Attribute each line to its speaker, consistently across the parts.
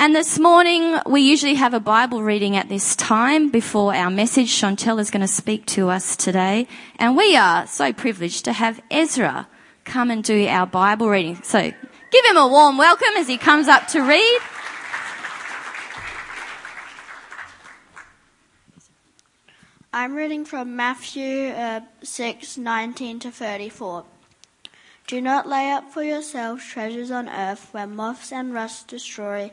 Speaker 1: And this morning, we usually have a Bible reading at this time before our message. Chantelle is going to speak to us today. And we are so privileged to have Ezra come and do our Bible reading. So give him a warm welcome as he comes up to read.
Speaker 2: I'm reading from Matthew uh, 6 19 to 34. Do not lay up for yourselves treasures on earth where moths and rust destroy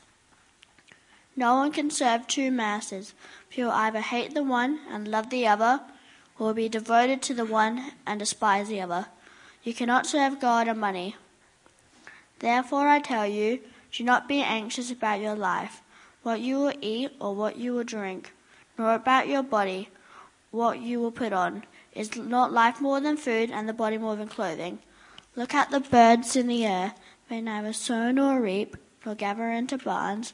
Speaker 2: No one can serve two masters, you will either hate the one and love the other, or will be devoted to the one and despise the other. You cannot serve God and money. Therefore I tell you, do not be anxious about your life, what you will eat or what you will drink, nor about your body, what you will put on. Is not life more than food, and the body more than clothing? Look at the birds in the air. They neither sow nor reap, nor gather into barns,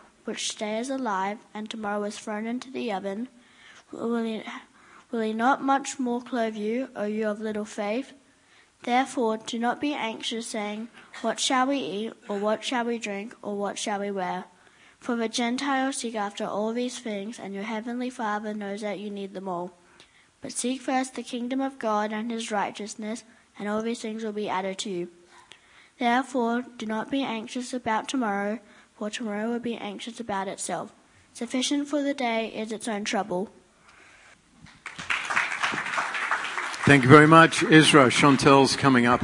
Speaker 2: which stays alive and tomorrow is thrown into the oven, will he, will he not much more clothe you, O you of little faith? Therefore, do not be anxious, saying, What shall we eat, or what shall we drink, or what shall we wear? For the Gentiles seek after all these things, and your heavenly Father knows that you need them all. But seek first the kingdom of God and his righteousness, and all these things will be added to you. Therefore, do not be anxious about tomorrow for tomorrow will be anxious about itself. Sufficient for the day is its own trouble.
Speaker 3: Thank you very much, Ezra. Chantelle's coming up.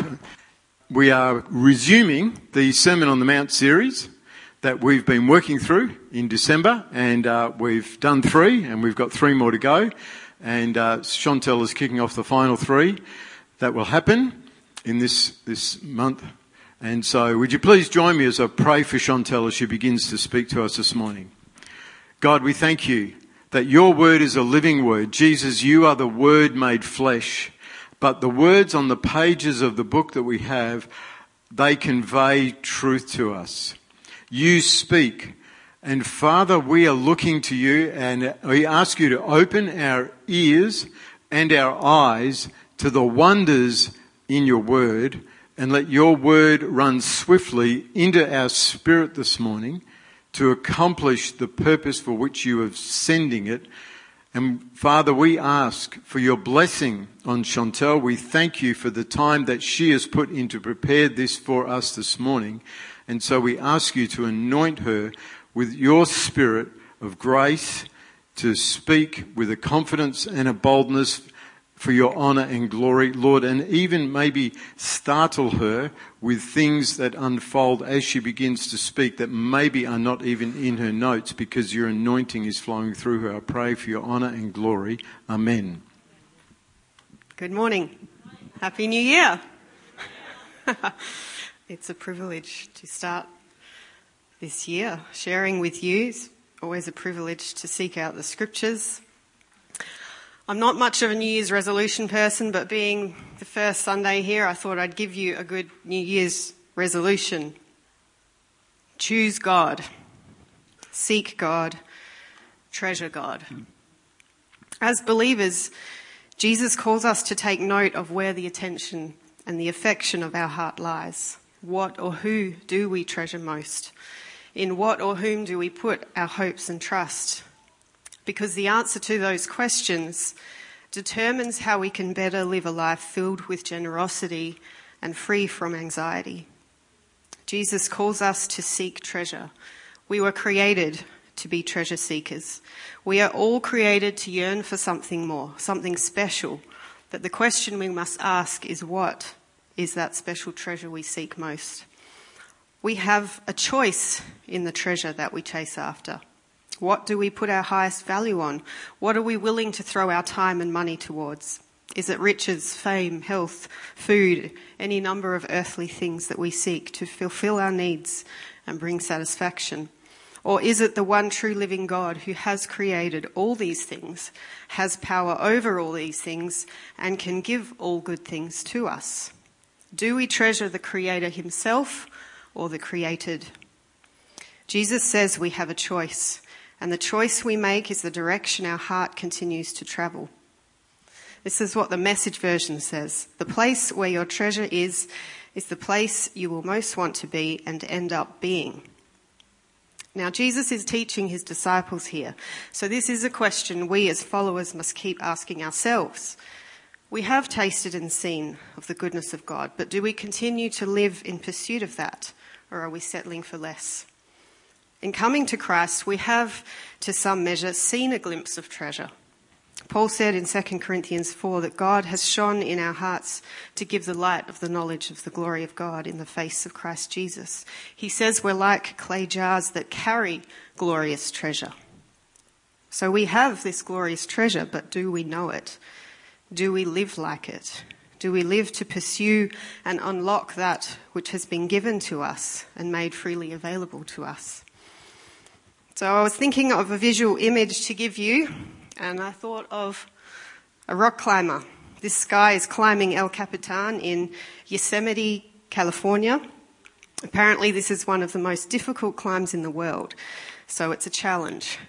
Speaker 3: We are resuming the Sermon on the Mount series that we've been working through in December, and uh, we've done three, and we've got three more to go. And uh, Chantelle is kicking off the final three that will happen in this this month and so, would you please join me as I pray for Chantelle as she begins to speak to us this morning? God, we thank you that your word is a living word. Jesus, you are the word made flesh. But the words on the pages of the book that we have, they convey truth to us. You speak. And Father, we are looking to you and we ask you to open our ears and our eyes to the wonders in your word and let your word run swiftly into our spirit this morning to accomplish the purpose for which you are sending it. And Father, we ask for your blessing on Chantelle. We thank you for the time that she has put in to prepare this for us this morning. And so we ask you to anoint her with your spirit of grace to speak with a confidence and a boldness for your honor and glory, Lord, and even maybe startle her with things that unfold as she begins to speak that maybe are not even in her notes because your anointing is flowing through her. I pray for your honor and glory. Amen.
Speaker 4: Good morning. Happy New Year. it's a privilege to start this year sharing with you. It's always a privilege to seek out the scriptures I'm not much of a New Year's resolution person, but being the first Sunday here, I thought I'd give you a good New Year's resolution. Choose God. Seek God. Treasure God. As believers, Jesus calls us to take note of where the attention and the affection of our heart lies. What or who do we treasure most? In what or whom do we put our hopes and trust? Because the answer to those questions determines how we can better live a life filled with generosity and free from anxiety. Jesus calls us to seek treasure. We were created to be treasure seekers. We are all created to yearn for something more, something special. But the question we must ask is what is that special treasure we seek most? We have a choice in the treasure that we chase after. What do we put our highest value on? What are we willing to throw our time and money towards? Is it riches, fame, health, food, any number of earthly things that we seek to fulfill our needs and bring satisfaction? Or is it the one true living God who has created all these things, has power over all these things, and can give all good things to us? Do we treasure the Creator Himself or the created? Jesus says we have a choice, and the choice we make is the direction our heart continues to travel. This is what the message version says. The place where your treasure is, is the place you will most want to be and end up being. Now, Jesus is teaching his disciples here. So this is a question we as followers must keep asking ourselves. We have tasted and seen of the goodness of God, but do we continue to live in pursuit of that, or are we settling for less? In coming to Christ, we have, to some measure, seen a glimpse of treasure. Paul said in 2 Corinthians 4 that God has shone in our hearts to give the light of the knowledge of the glory of God in the face of Christ Jesus. He says we're like clay jars that carry glorious treasure. So we have this glorious treasure, but do we know it? Do we live like it? Do we live to pursue and unlock that which has been given to us and made freely available to us? So I was thinking of a visual image to give you and I thought of a rock climber. This guy is climbing El Capitan in Yosemite, California. Apparently, this is one of the most difficult climbs in the world, so it's a challenge.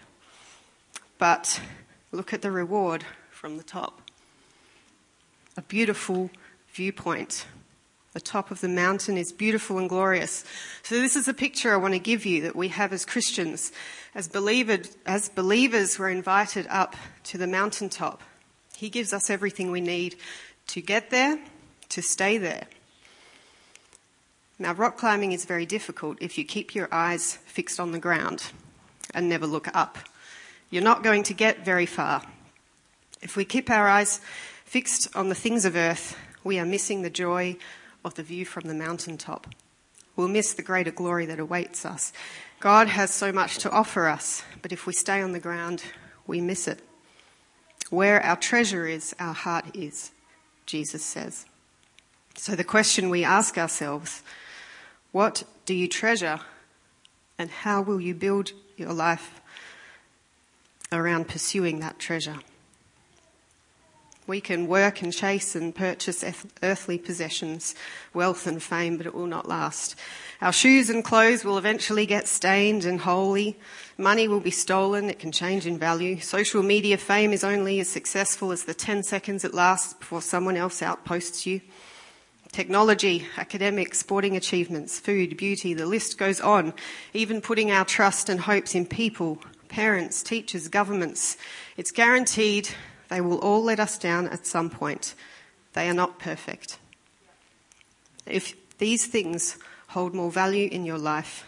Speaker 4: But look at the reward from the top a beautiful viewpoint. The top of the mountain is beautiful and glorious. So, this is a picture I want to give you that we have as Christians. As, believers, as believers, we're invited up to the mountaintop. He gives us everything we need to get there, to stay there. Now, rock climbing is very difficult if you keep your eyes fixed on the ground and never look up. You're not going to get very far. If we keep our eyes fixed on the things of earth, we are missing the joy of the view from the mountaintop. We'll miss the greater glory that awaits us. God has so much to offer us, but if we stay on the ground, we miss it. Where our treasure is, our heart is, Jesus says. So the question we ask ourselves what do you treasure, and how will you build your life around pursuing that treasure? We can work and chase and purchase earthly possessions, wealth and fame, but it will not last. Our shoes and clothes will eventually get stained and holy. Money will be stolen. It can change in value. Social media fame is only as successful as the 10 seconds it lasts before someone else outposts you. Technology, academics, sporting achievements, food, beauty, the list goes on. Even putting our trust and hopes in people, parents, teachers, governments. It's guaranteed they will all let us down at some point. They are not perfect. If these things hold more value in your life,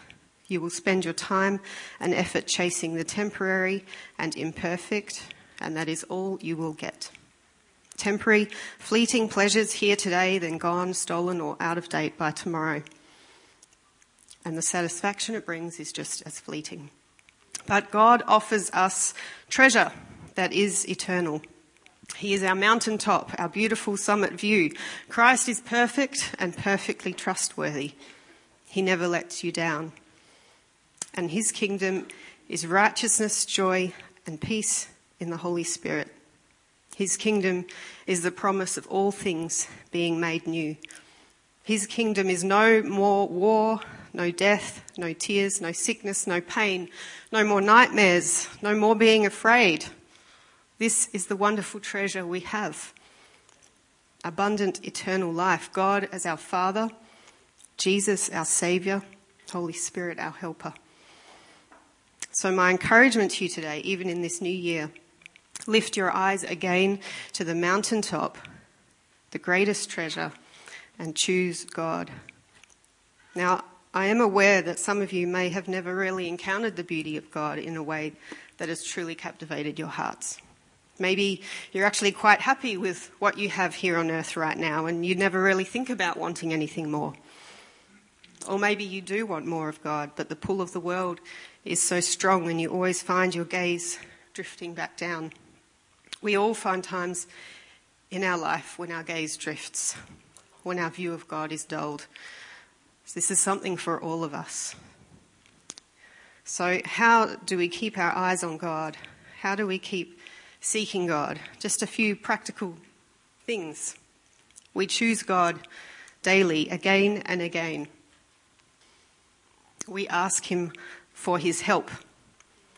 Speaker 4: you will spend your time and effort chasing the temporary and imperfect, and that is all you will get. Temporary, fleeting pleasures here today, then gone, stolen, or out of date by tomorrow. And the satisfaction it brings is just as fleeting. But God offers us treasure that is eternal. He is our mountaintop, our beautiful summit view. Christ is perfect and perfectly trustworthy. He never lets you down. And his kingdom is righteousness, joy, and peace in the Holy Spirit. His kingdom is the promise of all things being made new. His kingdom is no more war, no death, no tears, no sickness, no pain, no more nightmares, no more being afraid, this is the wonderful treasure we have abundant eternal life. God as our Father, Jesus our Saviour, Holy Spirit our Helper. So, my encouragement to you today, even in this new year, lift your eyes again to the mountaintop, the greatest treasure, and choose God. Now, I am aware that some of you may have never really encountered the beauty of God in a way that has truly captivated your hearts. Maybe you're actually quite happy with what you have here on earth right now and you never really think about wanting anything more. Or maybe you do want more of God, but the pull of the world is so strong and you always find your gaze drifting back down. We all find times in our life when our gaze drifts, when our view of God is dulled. So this is something for all of us. So, how do we keep our eyes on God? How do we keep seeking God? Just a few practical things. We choose God daily, again and again. We ask Him for His help.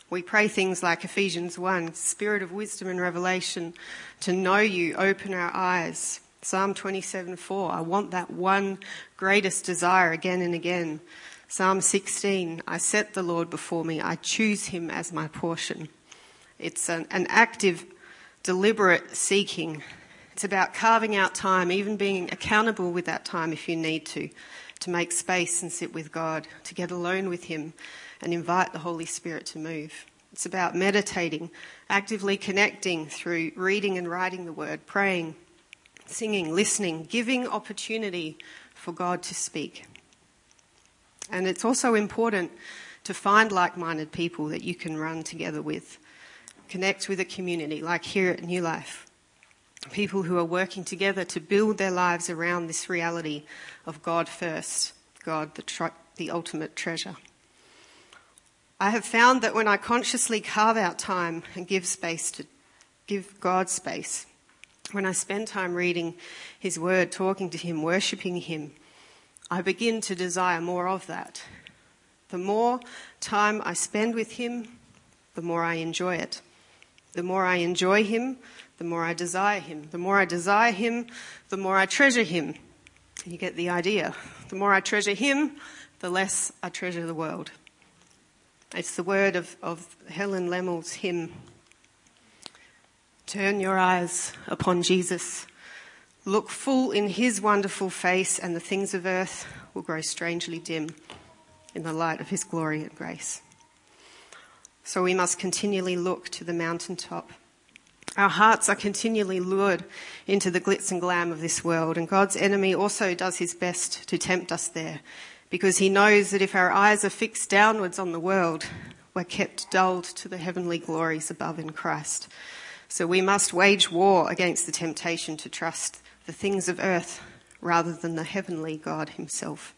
Speaker 4: We pray things like Ephesians 1, Spirit of wisdom and revelation, to know you, open our eyes. Psalm 27, 4, I want that one greatest desire again and again. Psalm 16, I set the Lord before me, I choose him as my portion. It's an, an active, deliberate seeking. It's about carving out time, even being accountable with that time if you need to, to make space and sit with God, to get alone with him and invite the Holy Spirit to move. It's about meditating, actively connecting through reading and writing the word, praying, singing, listening, giving opportunity for God to speak. And it's also important to find like minded people that you can run together with, connect with a community like here at New Life. People who are working together to build their lives around this reality of God first, God, the, the ultimate treasure. I have found that when I consciously carve out time and give space to give God space, when I spend time reading His Word, talking to Him, worshipping Him, I begin to desire more of that. The more time I spend with Him, the more I enjoy it. The more I enjoy Him, the more I desire Him. The more I desire Him, the more I treasure Him. You get the idea. The more I treasure Him, the less I treasure the world. It's the word of, of Helen Lemmel's hymn. Turn your eyes upon Jesus. Look full in his wonderful face, and the things of earth will grow strangely dim in the light of his glory and grace. So we must continually look to the mountaintop. Our hearts are continually lured into the glitz and glam of this world, and God's enemy also does his best to tempt us there because he knows that if our eyes are fixed downwards on the world, we're kept dulled to the heavenly glories above in Christ. So we must wage war against the temptation to trust the things of earth rather than the heavenly God himself.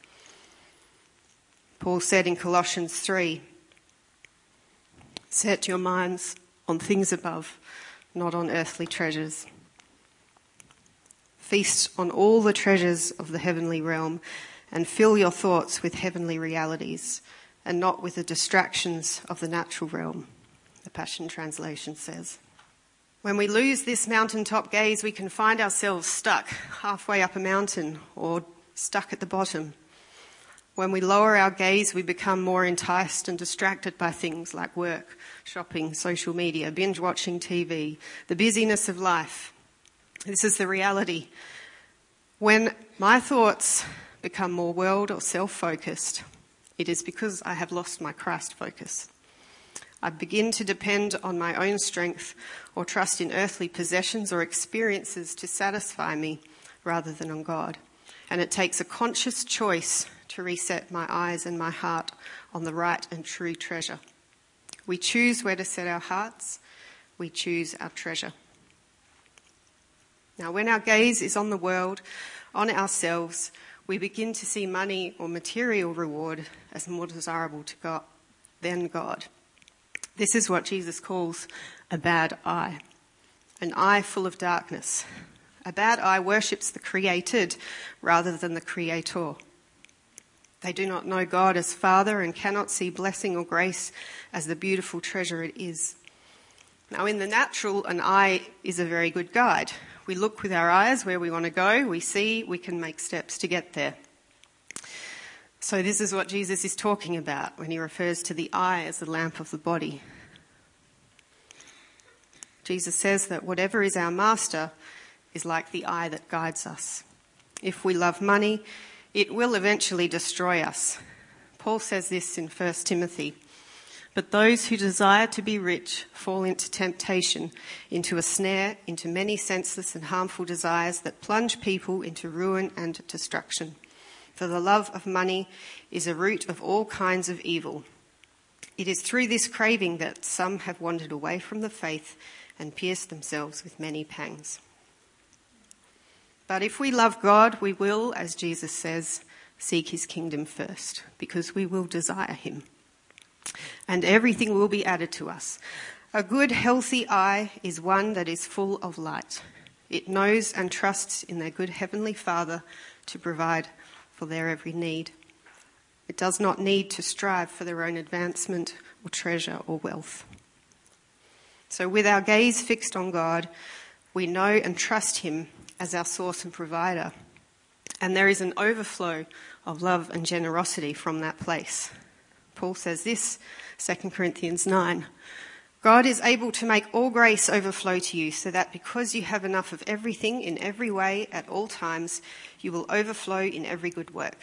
Speaker 4: Paul said in Colossians 3 Set your minds on things above, not on earthly treasures. Feast on all the treasures of the heavenly realm and fill your thoughts with heavenly realities and not with the distractions of the natural realm, the Passion Translation says. When we lose this mountaintop gaze, we can find ourselves stuck halfway up a mountain or stuck at the bottom. When we lower our gaze, we become more enticed and distracted by things like work, shopping, social media, binge watching TV, the busyness of life. This is the reality. When my thoughts become more world or self focused, it is because I have lost my Christ focus. I begin to depend on my own strength or trust in earthly possessions or experiences to satisfy me rather than on God. And it takes a conscious choice to reset my eyes and my heart on the right and true treasure. We choose where to set our hearts, we choose our treasure. Now, when our gaze is on the world, on ourselves, we begin to see money or material reward as more desirable to God than God. This is what Jesus calls a bad eye, an eye full of darkness. A bad eye worships the created rather than the creator. They do not know God as Father and cannot see blessing or grace as the beautiful treasure it is. Now, in the natural, an eye is a very good guide. We look with our eyes where we want to go, we see, we can make steps to get there. So, this is what Jesus is talking about when he refers to the eye as the lamp of the body. Jesus says that whatever is our master is like the eye that guides us. If we love money, it will eventually destroy us. Paul says this in 1 Timothy. But those who desire to be rich fall into temptation, into a snare, into many senseless and harmful desires that plunge people into ruin and destruction. For the love of money is a root of all kinds of evil. It is through this craving that some have wandered away from the faith and pierced themselves with many pangs. But if we love God, we will, as Jesus says, seek his kingdom first, because we will desire him and everything will be added to us. A good, healthy eye is one that is full of light. It knows and trusts in their good Heavenly Father to provide for their every need. It does not need to strive for their own advancement or treasure or wealth. So, with our gaze fixed on God, we know and trust Him as our source and provider. And there is an overflow of love and generosity from that place. Paul says this, 2 Corinthians 9. God is able to make all grace overflow to you, so that because you have enough of everything in every way at all times, you will overflow in every good work.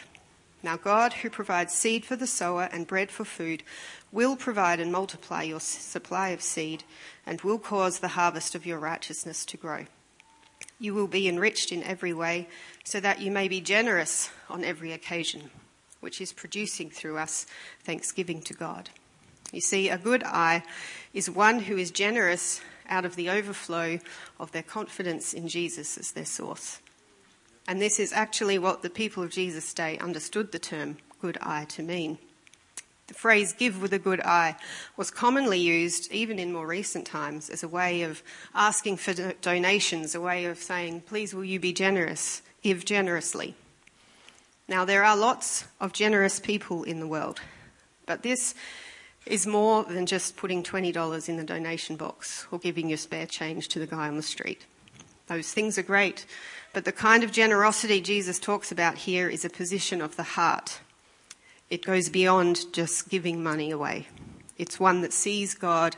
Speaker 4: Now, God, who provides seed for the sower and bread for food, will provide and multiply your supply of seed and will cause the harvest of your righteousness to grow. You will be enriched in every way, so that you may be generous on every occasion which is producing through us thanksgiving to God. You see, a good eye is one who is generous out of the overflow of their confidence in Jesus as their source. And this is actually what the people of Jesus' day understood the term good eye to mean. The phrase give with a good eye was commonly used, even in more recent times, as a way of asking for donations, a way of saying, please will you be generous, give generously. Now, there are lots of generous people in the world, but this is more than just putting $20 in the donation box or giving your spare change to the guy on the street. Those things are great, but the kind of generosity Jesus talks about here is a position of the heart. It goes beyond just giving money away. It's one that sees God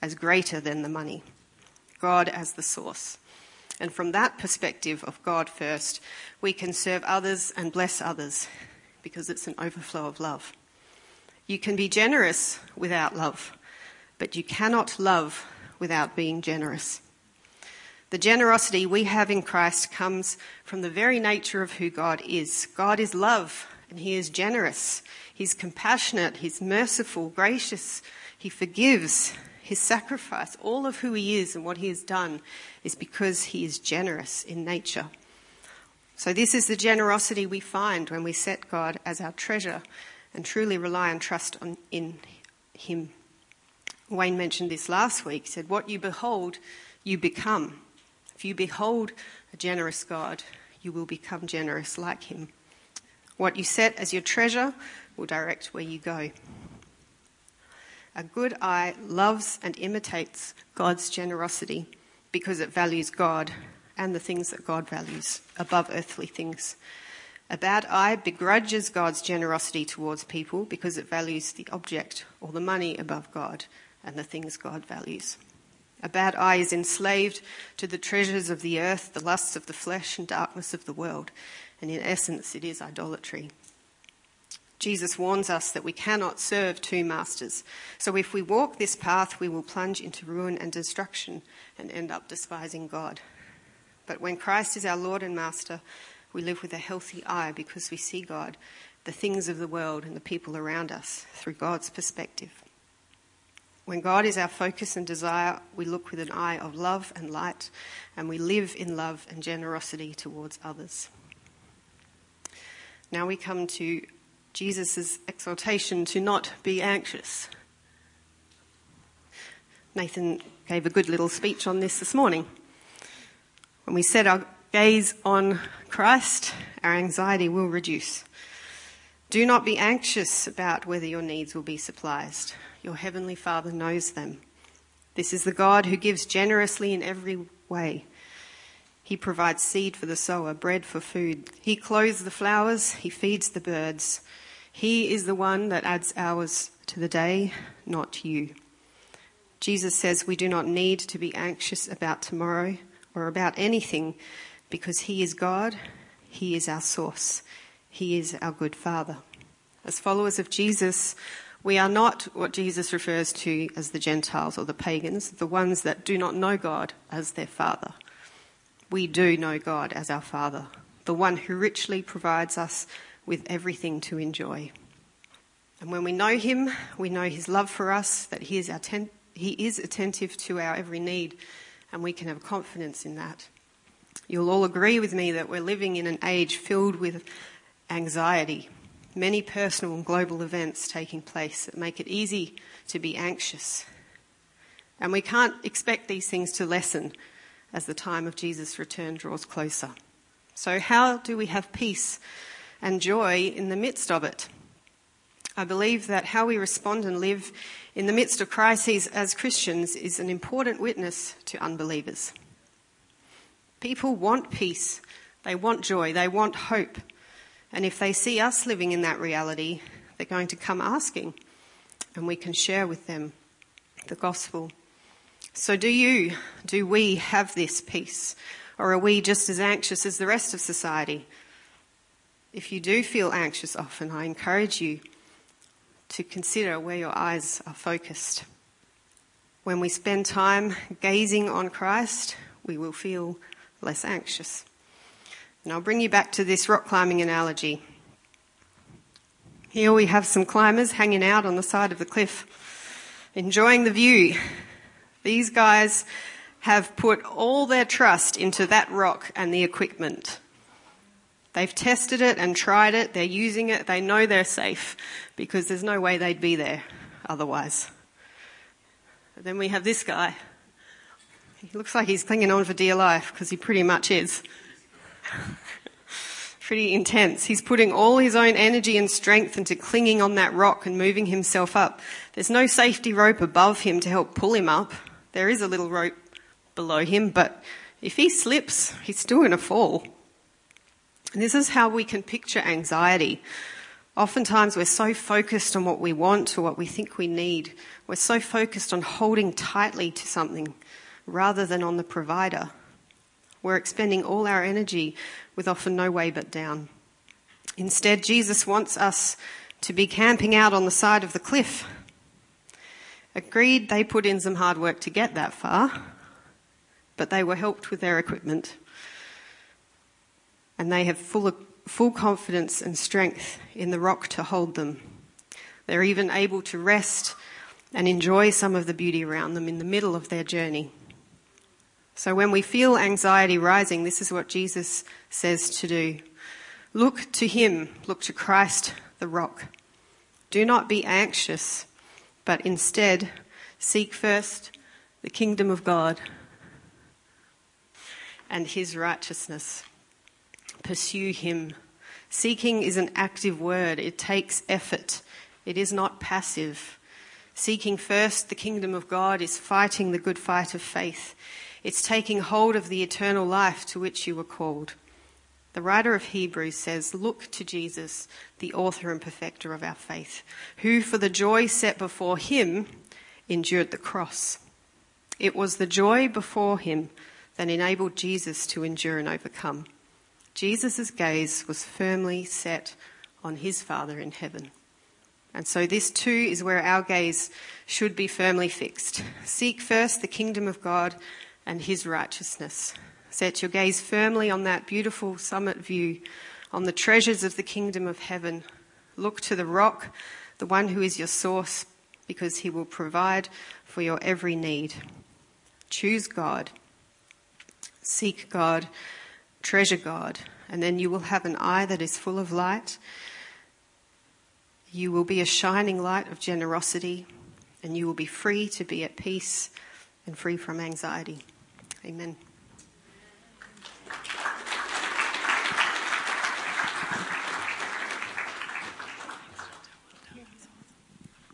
Speaker 4: as greater than the money, God as the source. And from that perspective of God first, we can serve others and bless others because it's an overflow of love. You can be generous without love, but you cannot love without being generous. The generosity we have in Christ comes from the very nature of who God is. God is love and He is generous. He's compassionate. He's merciful, gracious. He forgives his sacrifice, all of who he is and what he has done, is because he is generous in nature. So, this is the generosity we find when we set God as our treasure and truly rely and trust on, in him. Wayne mentioned this last week. He said, What you behold, you become. If you behold a generous God, you will become generous like him. What you set as your treasure will direct where you go. A good eye loves and imitates God's generosity because it values God and the things that God values above earthly things. A bad eye begrudges God's generosity towards people because it values the object or the money above God and the things God values. A bad eye is enslaved to the treasures of the earth, the lusts of the flesh, and darkness of the world. And in essence, it is idolatry. Jesus warns us that we cannot serve two masters. So if we walk this path, we will plunge into ruin and destruction and end up despising God. But when Christ is our Lord and Master, we live with a healthy eye because we see God, the things of the world, and the people around us through God's perspective. When God is our focus and desire, we look with an eye of love and light, and we live in love and generosity towards others. Now we come to Jesus' exhortation to not be anxious. Nathan gave a good little speech on this this morning. When we set our gaze on Christ, our anxiety will reduce. Do not be anxious about whether your needs will be supplied. Your heavenly Father knows them. This is the God who gives generously in every way. He provides seed for the sower, bread for food. He clothes the flowers, he feeds the birds. He is the one that adds hours to the day, not you. Jesus says we do not need to be anxious about tomorrow or about anything because He is God, He is our source, He is our good Father. As followers of Jesus, we are not what Jesus refers to as the Gentiles or the pagans, the ones that do not know God as their Father. We do know God as our Father, the one who richly provides us with everything to enjoy. And when we know Him, we know His love for us, that He is, atten- he is attentive to our every need, and we can have confidence in that. You'll all agree with me that we're living in an age filled with anxiety, many personal and global events taking place that make it easy to be anxious. And we can't expect these things to lessen as the time of Jesus' return draws closer. So, how do we have peace and joy in the midst of it? I believe that how we respond and live in the midst of crises as Christians is an important witness to unbelievers. People want peace, they want joy, they want hope. And if they see us living in that reality, they're going to come asking, and we can share with them the gospel. So, do you, do we have this peace? Or are we just as anxious as the rest of society? If you do feel anxious often, I encourage you to consider where your eyes are focused. When we spend time gazing on Christ, we will feel less anxious. And I'll bring you back to this rock climbing analogy. Here we have some climbers hanging out on the side of the cliff, enjoying the view. These guys have put all their trust into that rock and the equipment. They've tested it and tried it, they're using it, they know they're safe because there's no way they'd be there otherwise. But then we have this guy. He looks like he's clinging on for dear life because he pretty much is. Pretty intense. He's putting all his own energy and strength into clinging on that rock and moving himself up. There's no safety rope above him to help pull him up. There is a little rope below him, but if he slips, he's still going to fall. And this is how we can picture anxiety. Oftentimes we're so focused on what we want or what we think we need. We're so focused on holding tightly to something rather than on the provider. We're expending all our energy with often no way but down. Instead, Jesus wants us to be camping out on the side of the cliff. Agreed, they put in some hard work to get that far, but they were helped with their equipment. And they have full, full confidence and strength in the rock to hold them. They're even able to rest and enjoy some of the beauty around them in the middle of their journey. So when we feel anxiety rising, this is what Jesus says to do. Look to him, look to Christ, the rock. Do not be anxious, but instead seek first the kingdom of God and his righteousness. Pursue him. Seeking is an active word, it takes effort, it is not passive. Seeking first the kingdom of God is fighting the good fight of faith. It's taking hold of the eternal life to which you were called. The writer of Hebrews says, Look to Jesus, the author and perfecter of our faith, who for the joy set before him endured the cross. It was the joy before him that enabled Jesus to endure and overcome. Jesus' gaze was firmly set on his Father in heaven. And so this too is where our gaze should be firmly fixed. Seek first the kingdom of God and his righteousness. Set your gaze firmly on that beautiful summit view, on the treasures of the kingdom of heaven. Look to the rock, the one who is your source, because he will provide for your every need. Choose God. Seek God. Treasure God. And then you will have an eye that is full of light. You will be a shining light of generosity, and you will be free to be at peace and free from anxiety. Amen.